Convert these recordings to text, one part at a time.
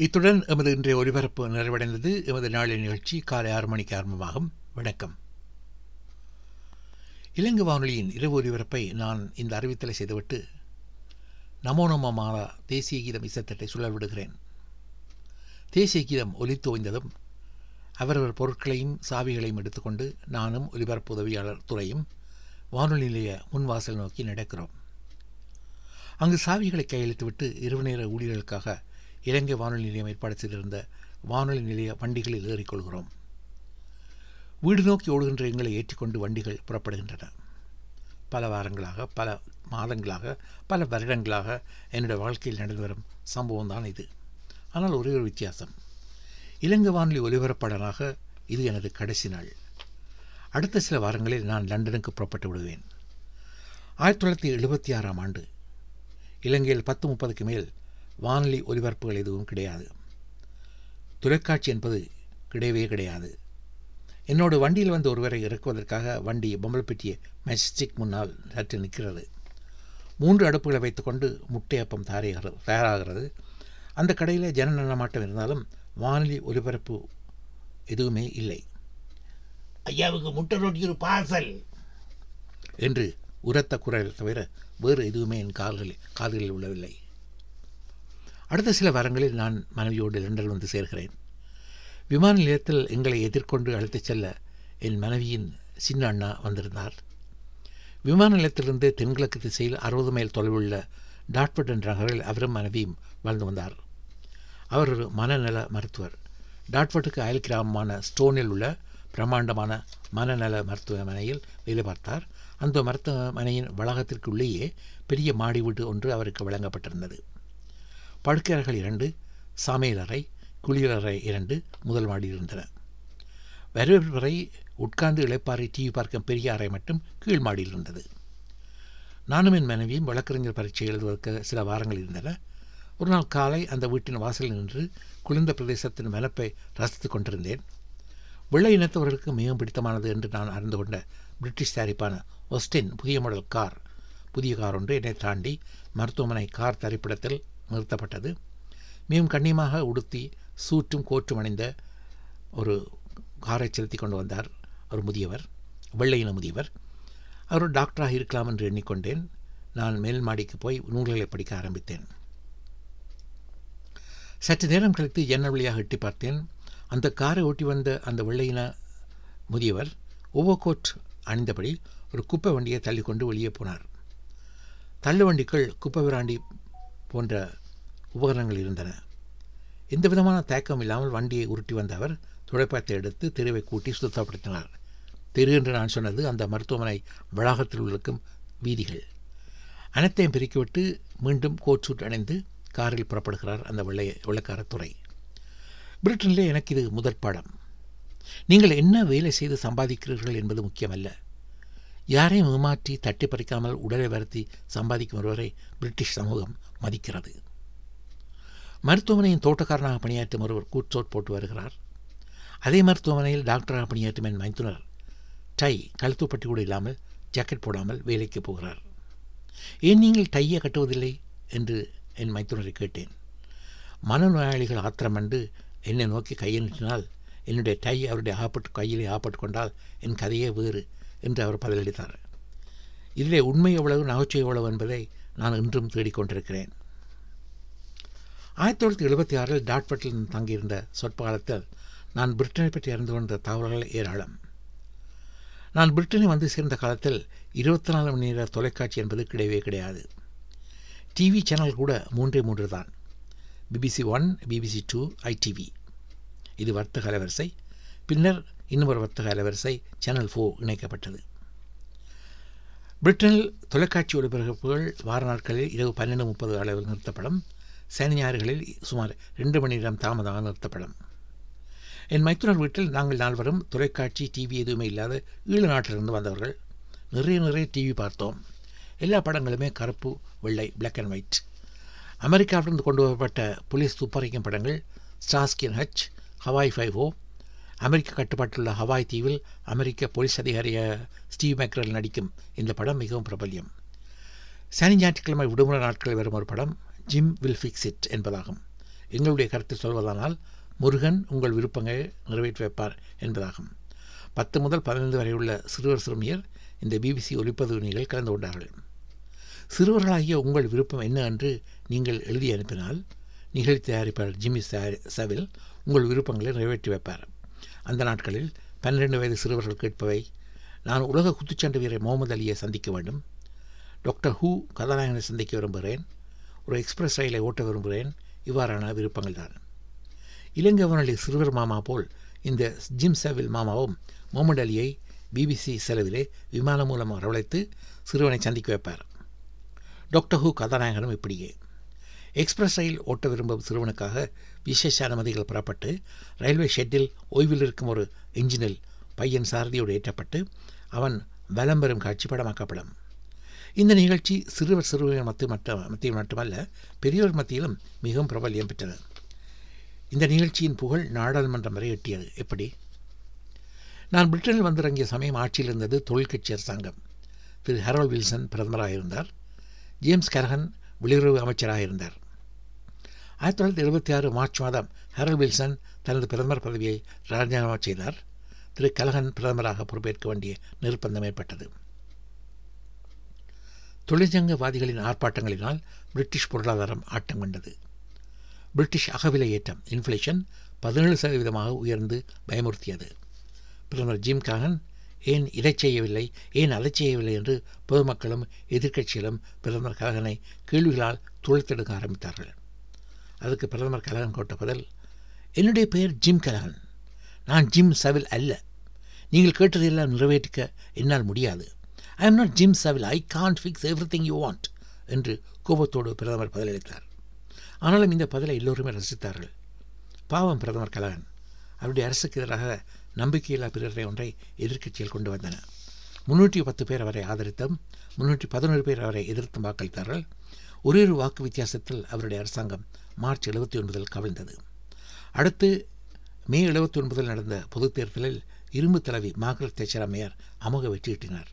இத்துடன் எமது இன்றைய ஒலிபரப்பு நிறைவடைந்தது. எமது நாளின் நிகழ்ச்சி காலை ஆறு மணிக்கு ஆரம்பமாகும். வணக்கம். இலங்கை வானொலியின் இரவு ஒலிபரப்பை நான் இந்த அறிவித்தலை செய்துவிட்டு நமோ தேசிய கீதம் இசத்தட்டை சுழல் விடுகிறேன். தேசிய கீதம் ஒலித்துவைந்ததும் அவரவர் பொருட்களையும் சாவிகளையும் எடுத்துக்கொண்டு நானும் ஒலிபரப்பு உதவியாளர் துறையும் வானொலி நிலைய முன்வாசல் நோக்கி நடக்கிறோம். அங்கு சாவிகளை கையெழுத்துவிட்டு இரவு நேர ஊழியர்களுக்காக இலங்கை வானொலி நிலையம் ஏற்பாடு இருந்த வானொலி நிலைய வண்டிகளில் ஏறிக்கொள்கிறோம். வீடு நோக்கி ஓடுகின்ற எங்களை ஏற்றிக்கொண்டு வண்டிகள் புறப்படுகின்றன. பல வாரங்களாக பல மாதங்களாக பல வருடங்களாக என்னுடைய வாழ்க்கையில் நடந்து வரும் சம்பவம் தான் இது. ஆனால் ஒரே ஒரு வித்தியாசம். இலங்கை வானொலி ஒலிபரப்பாளராக இது எனது கடைசி நாள். அடுத்த சில வாரங்களில் நான் லண்டனுக்கு புறப்பட்டு விடுவேன். ஆயிரத்தி தொள்ளாயிரத்தி எழுபத்தி ஆறாம் ஆண்டு இலங்கையில் பத்து முப்பதுக்கு மேல் வானொலி ஒலிபரப்புகள் எதுவும் கிடையாது. தொலைக்காட்சி என்பது கிடையவே கிடையாது. என்னோடு வண்டியில் வந்து ஒருவரை இறக்குவதற்காக வண்டி பொம்பல்பெட்டிய மெஜஸ்டிக் முன்னால் சற்று நிற்கிறது. மூன்று அடுப்புகளை வைத்துக்கொண்டு முட்டையப்பம் தயாரிகிறது தயாராகிறது. அந்த கடையில் ஜன நடமாட்டம் இருந்தாலும் வானொலி ஒலிபரப்பு எதுவுமே இல்லை. ஐயாவுக்கு முட்டை ரொட்டி ஒரு பார்சல்! என்று உரத்த குரல் தவிர வேறு எதுவுமே என் கால்களில் காதுகளில் உள்ளவில்லை. அடுத்த சில வாரங்களில் நான் மனைவியோடு லண்டன் வந்து சேர்கிறேன். விமான நிலையத்தில் எங்களை எதிர்கொண்டு அழைத்துச் செல்ல என் மனைவியின் சின்ன அண்ணா வந்திருந்தார். விமான நிலையத்திலிருந்து தென்கிழக்கு திசையில் அறுபது மைல் தொலைவுள்ள டாட்பட் என்ற நகரில் அவரும் மனைவியும் வாழ்ந்து வந்தார். அவர் ஒரு மனநல மருத்துவர். டாட்பட்டுக்கு அயல் கிராமமான ஸ்டோனில் உள்ள பிரம்மாண்டமான மனநல மருத்துவமனையில் வேலை பார்த்தார். அந்த மருத்துவமனையின் வளாகத்திற்குள்ளேயே பெரிய மாடி வீடு ஒன்று அவருக்கு வழங்கப்பட்டிருந்தது. படுக்கையறைகள் இரண்டு சமையலறை குளியலறை இரண்டு முதல் மாடியில் இருந்தன. வரவேற்பு வரை உட்கார்ந்து இளைப்பாறை டிவி பார்க்கும் பெரிய அறை மட்டும் கீழ் மாடியில் இருந்தது. நானும் என் மனைவியும் வழக்கறிஞர் பரீட்சை எழுதுவதற்கு சில வாரங்கள் இருந்தன. ஒரு நாள் காலை அந்த வீட்டின் வாசலில் நின்று குளிர்ந்த பிரதேசத்தின் மனப்பை ரசித்து கொண்டிருந்தேன். வெள்ளை இனத்தவர்களுக்கு மிகவும் பிடித்தமானது என்று நான் அறிந்து கொண்ட பிரிட்டிஷ் தயாரிப்பான ஒஸ்டின் புதிய மாடல் கார். புதிய கார் ஒன்று என்னை தாண்டி மருத்துவமனை கார் தரிப்பிடத்தில் நிறுத்தப்பட்டது. மிகவும் கண்ணியமாக உடுத்தி சூற்றும் கோற்றும் அணிந்த ஒரு காரை செலுத்தி கொண்டு வந்தார் ஒரு முதியவர் வெள்ளையின முதியவர். அவர் டாக்டராக இருக்கலாம் என்று எண்ணிக்கொண்டேன். நான் மேல் மாடிக்கு போய் நூல்களை படிக்க ஆரம்பித்தேன். சற்று நேரம் கழித்து ஜன்னல் வழியாக எட்டி பார்த்தேன். அந்த காரை ஓட்டி வந்த அந்த வெள்ளையின முதியவர் ஓவர்கோட் அணிந்தபடி ஒரு குப்பை வண்டியை தள்ளிக்கொண்டு வெளியே போனார். தள்ளு வண்டிக்குள் குப்பை விராண்டி போன்ற உபகரணங்கள் இருந்தன. எந்த விதமான தயக்கம் இல்லாமல் வண்டியை உருட்டி வந்த அவர் துடைப்பத்தை எடுத்து தெருவை கூட்டி சுத்தப்படுத்தினார். தெரு என்று நான் சொன்னது அந்த மருத்துவமனை வளாகத்தில் இருக்கும் வீதிகள். அனைத்தையும் பிரிக்கிவிட்டு மீண்டும் கோட் சூட் அணிந்து காரில் புறப்படுகிறார் அந்த வெள்ளை வெள்ளக்காரத்துறை பிரிட்டனிலே எனக்கு இது முதற் பாடம். நீங்கள் என்ன வேலை செய்து சம்பாதிக்கிறீர்கள் என்பது முக்கியமல்ல. யாரையும் ஏமாற்றி தட்டி பறிக்காமல் உடலை வருத்தி சம்பாதிக்கும் ஒருவரை பிரிட்டிஷ் சமூகம் மதிக்கிறது. மருத்துவமனையின் தோட்டக்காரனாக பணியாற்றும் ஒருவர் கூட்சோட் போட்டு வருகிறார். அதே மருத்துவமனையில் டாக்டராக பணியாற்றும் என் மைத்துனர் டை கழுத்துப்பட்டி கூட இல்லாமல் ஜாக்கெட் போடாமல் வேலைக்கு போகிறார். ஏன் நீங்கள் டையை கட்டுவதில்லை? என்று என் மைத்துனரை கேட்டேன். மனநோயாளிகள் ஆத்திரமண்டு என்னை நோக்கி கையை நீட்டினால் என்னுடைய டை அவருடைய ஆப்பட்டு கையிலே ஆப்பட்டு கொண்டால் என் கதையே வேறு என்று அவர் பதிலளித்தார். இதிலே உண்மை எவ்வளவு நகைச்சுவை எவ்வளவு என்பதை நான் இன்றும் தேடிக்கொண்டிருக்கிறேன். ஆயிரத்தி தொள்ளாயிரத்தி எழுபத்தி ஆறில் டாட்பட்டில் தங்கியிருந்த சொற்ப காலத்தில் நான் பிரிட்டனை பற்றி அறிந்து கொண்ட தகவல்கள் ஏராளம். நான் பிரிட்டனை வந்து சேர்ந்த காலத்தில் இருபத்தி நாலு மணி நேர தொலைக்காட்சி என்பது கிடையவே கிடையாது. டிவி சேனல் கூட மூன்றே மூன்று தான். BBC one BBC two ITV. இது வர்த்தக அலைவரிசை. பின்னர் இன்னும் ஒரு வர்த்தக அலைவரிசை சேனல் ஃபோ இணைக்கப்பட்டது. பிரிட்டனில் தொலைக்காட்சி ஒளிபரப்புகள் வார நாட்களில் இரவு பன்னெண்டு முப்பது அளவில் நிறுத்தப்படும். சனி ஞாயிறுகளில் சுமார் ரெண்டு மணி நேரம் தாமதமாக நிறுத்தப்படும். என் மைத்துனர் வீட்டில் நாங்கள் நால்வரும் தொலைக்காட்சி டிவி எதுவுமே இல்லாத ஈழ நாட்டிலிருந்து வந்தவர்கள். நிறைய நிறைய டிவி பார்த்தோம். எல்லா படங்களுமே கருப்பு வெள்ளை பிளாக் அண்ட் ஒயிட் அமெரிக்காவிலிருந்து கொண்டு வரப்பட்ட போலீஸ் துப்பறிக்கும் படங்கள் Starsky Hutch Hawaii five O அமெரிக்க கட்டுப்பாட்டுள்ள ஹவாய் தீவில் அமெரிக்க போலீஸ் அதிகாரிய ஸ்டீவ் மேக்ரல் நடிக்கும் இந்த படம் மிகவும் பிரபல்யம். சனி ஞாயிற்றுக்கிழமை விடுமுறை நாட்களில் வரும் ஒரு படம் ஜிம் வில் ஃபிக்ஸ் இட் என்பதாகும். எங்களுடைய கருத்து சொல்வதானால் முருகன் உங்கள் விருப்பங்களை நிறைவேற்றி வைப்பார் என்பதாகும். பத்து முதல் பதினைந்து வரை உள்ள சிறுவர் சிறுமியர் இந்த பிபிசி ஒலிப்பதிவு நிகழ்ச்சியில் கலந்து கொண்டார்கள். சிறுவர்களாகிய உங்கள் விருப்பம் என்ன என்று நீங்கள் எழுதி அனுப்பினால் நிகழ்ச்சி தயாரிப்பாளர் ஜிம்மி சவில் உங்கள் விருப்பங்களை நிறைவேற்றி வைப்பார் அந்த நாட்களில் பன்னிரெண்டு வயது சிறுவர்கள் கேட்பவை நான் உலக குத்துச்சண்டை வீரர் முகமது அலியை சந்திக்க வேண்டும். டாக்டர் ஹூ கதாநாயகனை சந்திக்க விரும்புகிறேன். ஒரு எக்ஸ்பிரஸ் ரயிலை ஓட்ட விரும்புகிறேன். இவ்வாறான விருப்பங்கள் தான் இலங்கை வானொலி சிறுவர் மாமா போல் இந்த ஜிம் சேவில் மாமாவும் முகமது அலியை பிபிசி செலவிலே விமானம் மூலம் வரவழைத்து சிறுவனை சந்திக்க வைப்பார். டாக்டர் ஹூ கதாநாயகனும் இப்படியே. எக்ஸ்பிரஸ் ரயில் ஓட்ட விரும்பும் சிறுவனுக்காக விசேஷ அனுமதிகள் பெறப்பட்டு ரயில்வே ஷெட்டில் ஓய்வில் இருக்கும் ஒரு இன்ஜினில் பையன் சாரதியோடு ஏற்றப்பட்டு அவன் வலம் பெறும் காட்சி படமாக்கப்படும். இந்த நிகழ்ச்சி சிறுவர் சிறுவர் மத்திய மற்ற மத்தியில் மட்டுமல்ல பெரியோர் மத்தியிலும் மிகவும் பிரபல்யம் பெற்றது. இந்த நிகழ்ச்சியின் புகழ் நாடாளுமன்றம் வரை எட்டியது. எப்படி? நான் பிரிட்டனில் வந்திறங்கிய சமயம் ஆட்சியில் இருந்தது தொழிற்கட்சி அரசாங்கம். திரு. ஹரோல் வில்சன் பிரதமராக இருந்தார். ஜேம்ஸ் கரகன் வெளியுறவு அமைச்சராக இருந்தார். ஆயிரத்தி தொள்ளாயிரத்தி எழுபத்தி ஆறு மார்ச் மாதம் ஹெரல் வில்சன் தனது பிரதமர் பதவியை ராஜினாமா செய்தார். திரு. கலகன் பிரதமராக பொறுப்பேற்க வேண்டிய நிர்பந்தம் ஏற்பட்டது. தொழிற்சங்கவாதிகளின் ஆர்ப்பாட்டங்களினால் பிரிட்டிஷ் பொருளாதாரம் ஆட்டம் கண்டது. பிரிட்டிஷ் அகவிலை ஏற்றம் இன்ஃப்ளேஷன் பதினேழு சதவீதமாக உயர்ந்து பயமுறுத்தியது. பிரதமர் ஜிம் காகன் ஏன் இதை செய்யவில்லை? ஏன் அதை செய்யவில்லை? என்று பொதுமக்களும் எதிர்க்கட்சிகளும் பிரதமர் கலகனை கேள்விகளால் துளைத்தெடுக்க ஆரம்பித்தார்கள். அதுக்கு பிரதமர் கலகன் கொட்ட பதில் என்னுடைய பெயர் ஜிம் கலகன் நான் ஜிம் சவில் அல்ல. நீங்கள் கேட்டதையெல்லாம் நிறைவேற்றிக்க என்னால் முடியாது. I'm not Jim Savile I can't fix everything you want என்று கோபத்தோடு பிரதமர் பதிலளித்தார் ஆனாலும் இந்த பதிலை எல்லோருமே ரசித்தார்கள். பாவம் பிரதமர் கலகன் அவருடைய அரசுக்கு எதிராக நம்பிக்கையில்லா பிரேரணை ஒன்றை எதிர்க்கட்சியில் கொண்டு வந்தன. முன்னூற்றி பத்து பேர் அவரை ஆதரித்தும் முன்னூற்றி பதினோரு பேர் அவரை எதிர்த்தும் வாக்களித்தார்கள். ஒரே ஒரு வாக்கு வித்தியாசத்தில் அவருடைய அரசாங்கம் மார்ச் எழுபத்தி ஒன்பதில் கவிழ்ந்தது. அடுத்து மே எழுபத்தி ஒன்பதில் நடந்த பொதுத் தேர்தலில் இரும்பு தலைவி மார்கரெட் தேச்சர் அமோக வெற்றியிட்டினார்.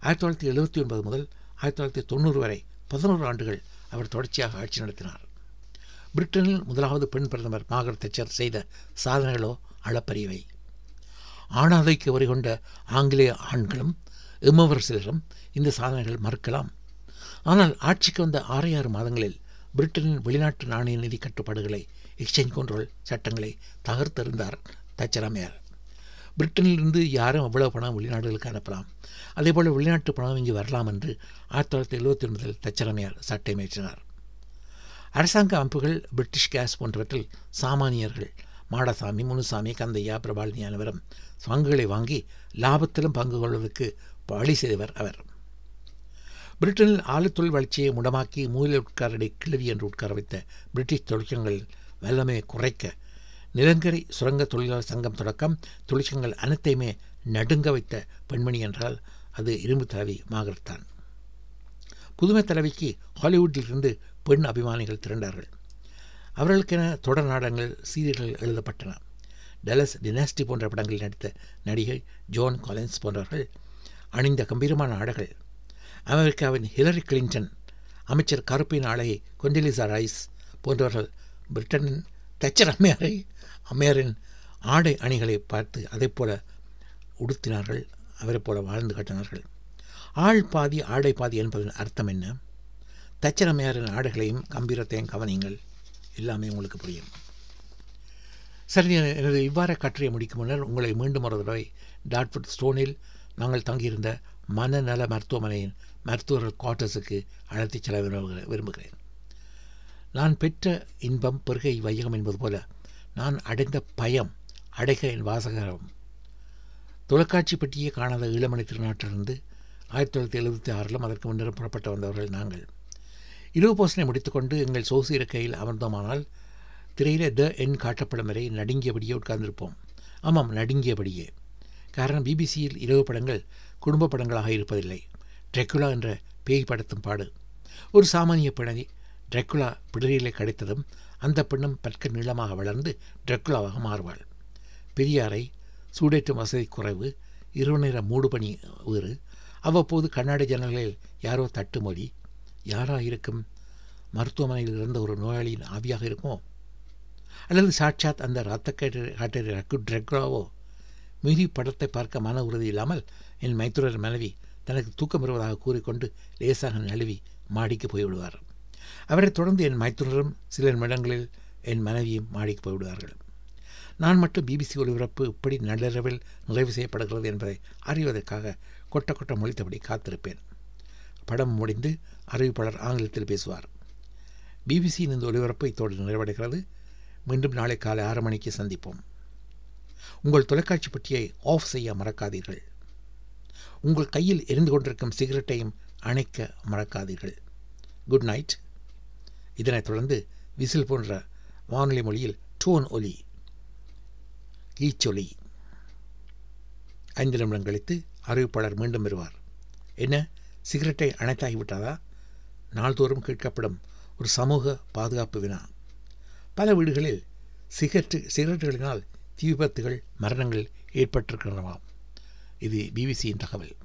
ஆயிரத்தி தொள்ளாயிரத்தி எழுபத்தி ஒன்பது முதல் ஆயிரத்தி தொள்ளாயிரத்தி தொண்ணூறு வரை பதினோரு ஆண்டுகள் அவர் தொடர்ச்சியாக ஆட்சி நடத்தினார். பிரிட்டனில் முதலாவது பெண் பிரதமர் மார்கரெட் தச்சர் செய்த சாதனைகளோ அளப்பரியவை. ஆணாதைக்கு வரி கொண்ட ஆங்கிலேய ஆண்களும் எம்மவர் சிலரும் இந்த சாதனைகள் மறுக்கலாம். ஆனால் ஆட்சிக்கு வந்த ஆறு ஆறு மாதங்களில் பிரிட்டனின் வெளிநாட்டு நாணய நிதி கட்டுப்பாடுகளை எக்ஸ்சேஞ்ச் கண்ட்ரோல் சட்டங்களை தகர்த்தெறிந்தார் தச்சராமையார் பிரிட்டனிலிருந்து யாரும் அவ்வளவு பணம் வெளிநாடுகளுக்கு அனுப்பலாம். அதே போல் வெளிநாட்டு பணம் இங்கு வரலாம் என்று ஆயிரத்தி தொள்ளாயிரத்தி எழுபத்தி ஒன்பதில் தச்சரமையார் சட்டமேற்றினார் அரசாங்க அமைப்புகள் பிரிட்டிஷ் கேஸ் போன்றவற்றில் சாமானியர்கள் மாடசாமி முனுசாமி கந்தையா பிரபாலினி அனைவரும் பங்குகளை வாங்கி லாபத்திலும் பங்கு கொள்வதற்கு வழி செய்தவர் அவர். பிரிட்டனில் ஆழத்தொழில் வளர்ச்சியை முடமாக்கி மூலிய உட்காரடி கிளவி என்று உட்கார வைத்த பிரிட்டிஷ் தொழிற்சங்கள் வல்லமையை குறைக்க நிலங்கரி சுரங்க தொழிலாளர் சங்கம் தொடக்கம் தொழிற்சங்கங்கள் அனைத்தையுமே நடுங்க வைத்த பெண்மணி என்றால் அது இரும்பு தலைவி மாகர்தான் புதுமை தலைவிக்கு ஹாலிவுட்டிலிருந்து பெண் அபிமானிகள் திரண்டார்கள். அவர்களுக்கென தொடர் நாடகங்கள் சீரியல்கள் எழுதப்பட்டன. டெலஸ் டினாஸ்டி போன்ற படங்களில் நடித்த நடிகை ஜோன் காலின்ஸ் போன்றவர்கள் அணிந்த கம்பீரமான ஆடைகள் அமெரிக்காவின் ஹிலரி கிளின்டன் அமைச்சர் கருப்பின் ஆளை கொண்டலிசா ரைஸ் போன்றவர்கள் பிரிட்டனின் தச்சர் அம்மையாரை அம்மையாரின் ஆடை அணிகளை பார்த்து அதை போல உடுத்தினார்கள் அவரை போல வாழ்ந்து காட்டினார்கள். ஆள் பாதி ஆடை பாதி என்பதன் அர்த்தம் என்ன? தச்சரமையாரின் அம்மையாரின் ஆடைகளையும் கம்பீரத்தையும் கவனியுங்கள். எல்லாமே உங்களுக்கு புரியும். சரி எனது இவ்வாறு கட்டுரையை முடிக்கும் முன்னர் உங்களை மீண்டும் ஒரு தடவை டாட்ஃபுட் ஸ்டோனில் நாங்கள் தங்கியிருந்த மனநல மருத்துவமனையின் மருத்துவர்கள் குவார்ட்டர்ஸுக்கு அழைத்துச் செல்ல விரும்புகிறேன். நான் பெற்ற இன்பம் பெருகை வையகம் என்பது போல நான் அடைந்த பயம் அடைக என் வாசகரம். தொலைக்காட்சி பற்றியே காணாத ஈழமணி திருநாட்டிலிருந்து ஆயிரத்தி தொள்ளாயிரத்தி எழுபத்தி ஆறிலும் அதற்கு முன்னர் புறப்பட்டு வந்தவர்கள் நாங்கள். இரவு போசனை முடித்துக்கொண்டு எங்கள் சோசி இருக்கையில் அமர்ந்தோமானால் திரையில த எண் காட்டப்படும் வரை நடுங்கியபடியே உட்கார்ந்திருப்போம். ஆமாம் நடுங்கியபடியே. காரணம் பிபிசியில் இரவு படங்கள் குடும்ப படங்களாக இருப்பதில்லை. ட்ரெக்குலா என்ற பேய் படத்தும் பாடு. ஒரு சாமானிய பிணை ட்ரெக்குலா பிடரியிலே கிடைத்ததும் அந்த பெண்ணும் பற்க நீளமாக வளர்ந்து ட்ரெக்குலாவாக மாறுவாள். பெரியாரை சூடேற்றும் வசதி குறைவு இரவு நேர மூடுபனி வேறு. அவ்வப்போது கண்ணாடி ஜன்னல்களில் யாரோ தட்டுமொழி யாராக இருக்கும்? மருத்துவமனையில் இருந்த ஒரு நோயாளியின் ஆவியாக இருக்குமோ? அல்லது சாட்சாத் அந்த ரத்த கேட்டு ரக்கு ட்ரெக்ராவோ மீறி படத்தை பார்க்க மன உறுதி இல்லாமல் என் மைத்துரர் மனைவி தனக்கு தூக்கம் வருவதாக கூறிக்கொண்டு லேசாக நழுவி மாடிக்கு போய்விடுவார். அவரைத் தொடர்ந்து என் மைத்துனரும் சில நிமிடங்களில் என் மனைவியும் மாடிக்கு போய்விடுவார்கள். நான் மட்டும் பிபிசி ஒளிபரப்பு இப்படி நள்ளிரவில் நிறைவு செய்யப்படுகிறது என்பதை அறிவதற்காக கொட்ட கொட்ட மொழித்தபடி காத்திருப்பேன். படம் முடிந்து அறிவிப்பாளர் ஆங்கிலத்தில் பேசுவார். பிபிசியின் இந்த ஒளிபரப்பு இத்தோடு நிறைவடைகிறது. மீண்டும் நாளை காலை ஆறு மணிக்கு சந்திப்போம். உங்கள் தொலைக்காட்சி பட்டியை ஆஃப் செய்ய மறக்காதீர்கள். உங்கள் கையில் எரிந்து கொண்டிருக்கும் சிகரெட்டையும் அணைக்க மறக்காதீர்கள். குட் நைட் இதனைத் தொடர்ந்து விசில் போன்ற வானொலி மொழியில் டோன் ஒலி ஈச்சொலி ஐந்து நிமிடம் கழித்து அறிவிப்பாளர் மீண்டும் வருவார். என்ன? சிகரெட்டை அணைத்தாகிவிட்டதா? நாள்தோறும் கேட்கப்படும் ஒரு சமூக பாதுகாப்பு வினா. பல வீடுகளில் சிகரெட்டு சிகரெட்டுகளினால் தீ விபத்துகள் மரணங்கள் ஏற்பட்டிருக்கின்றனவாம். இது பிபிசியின் தகவல்.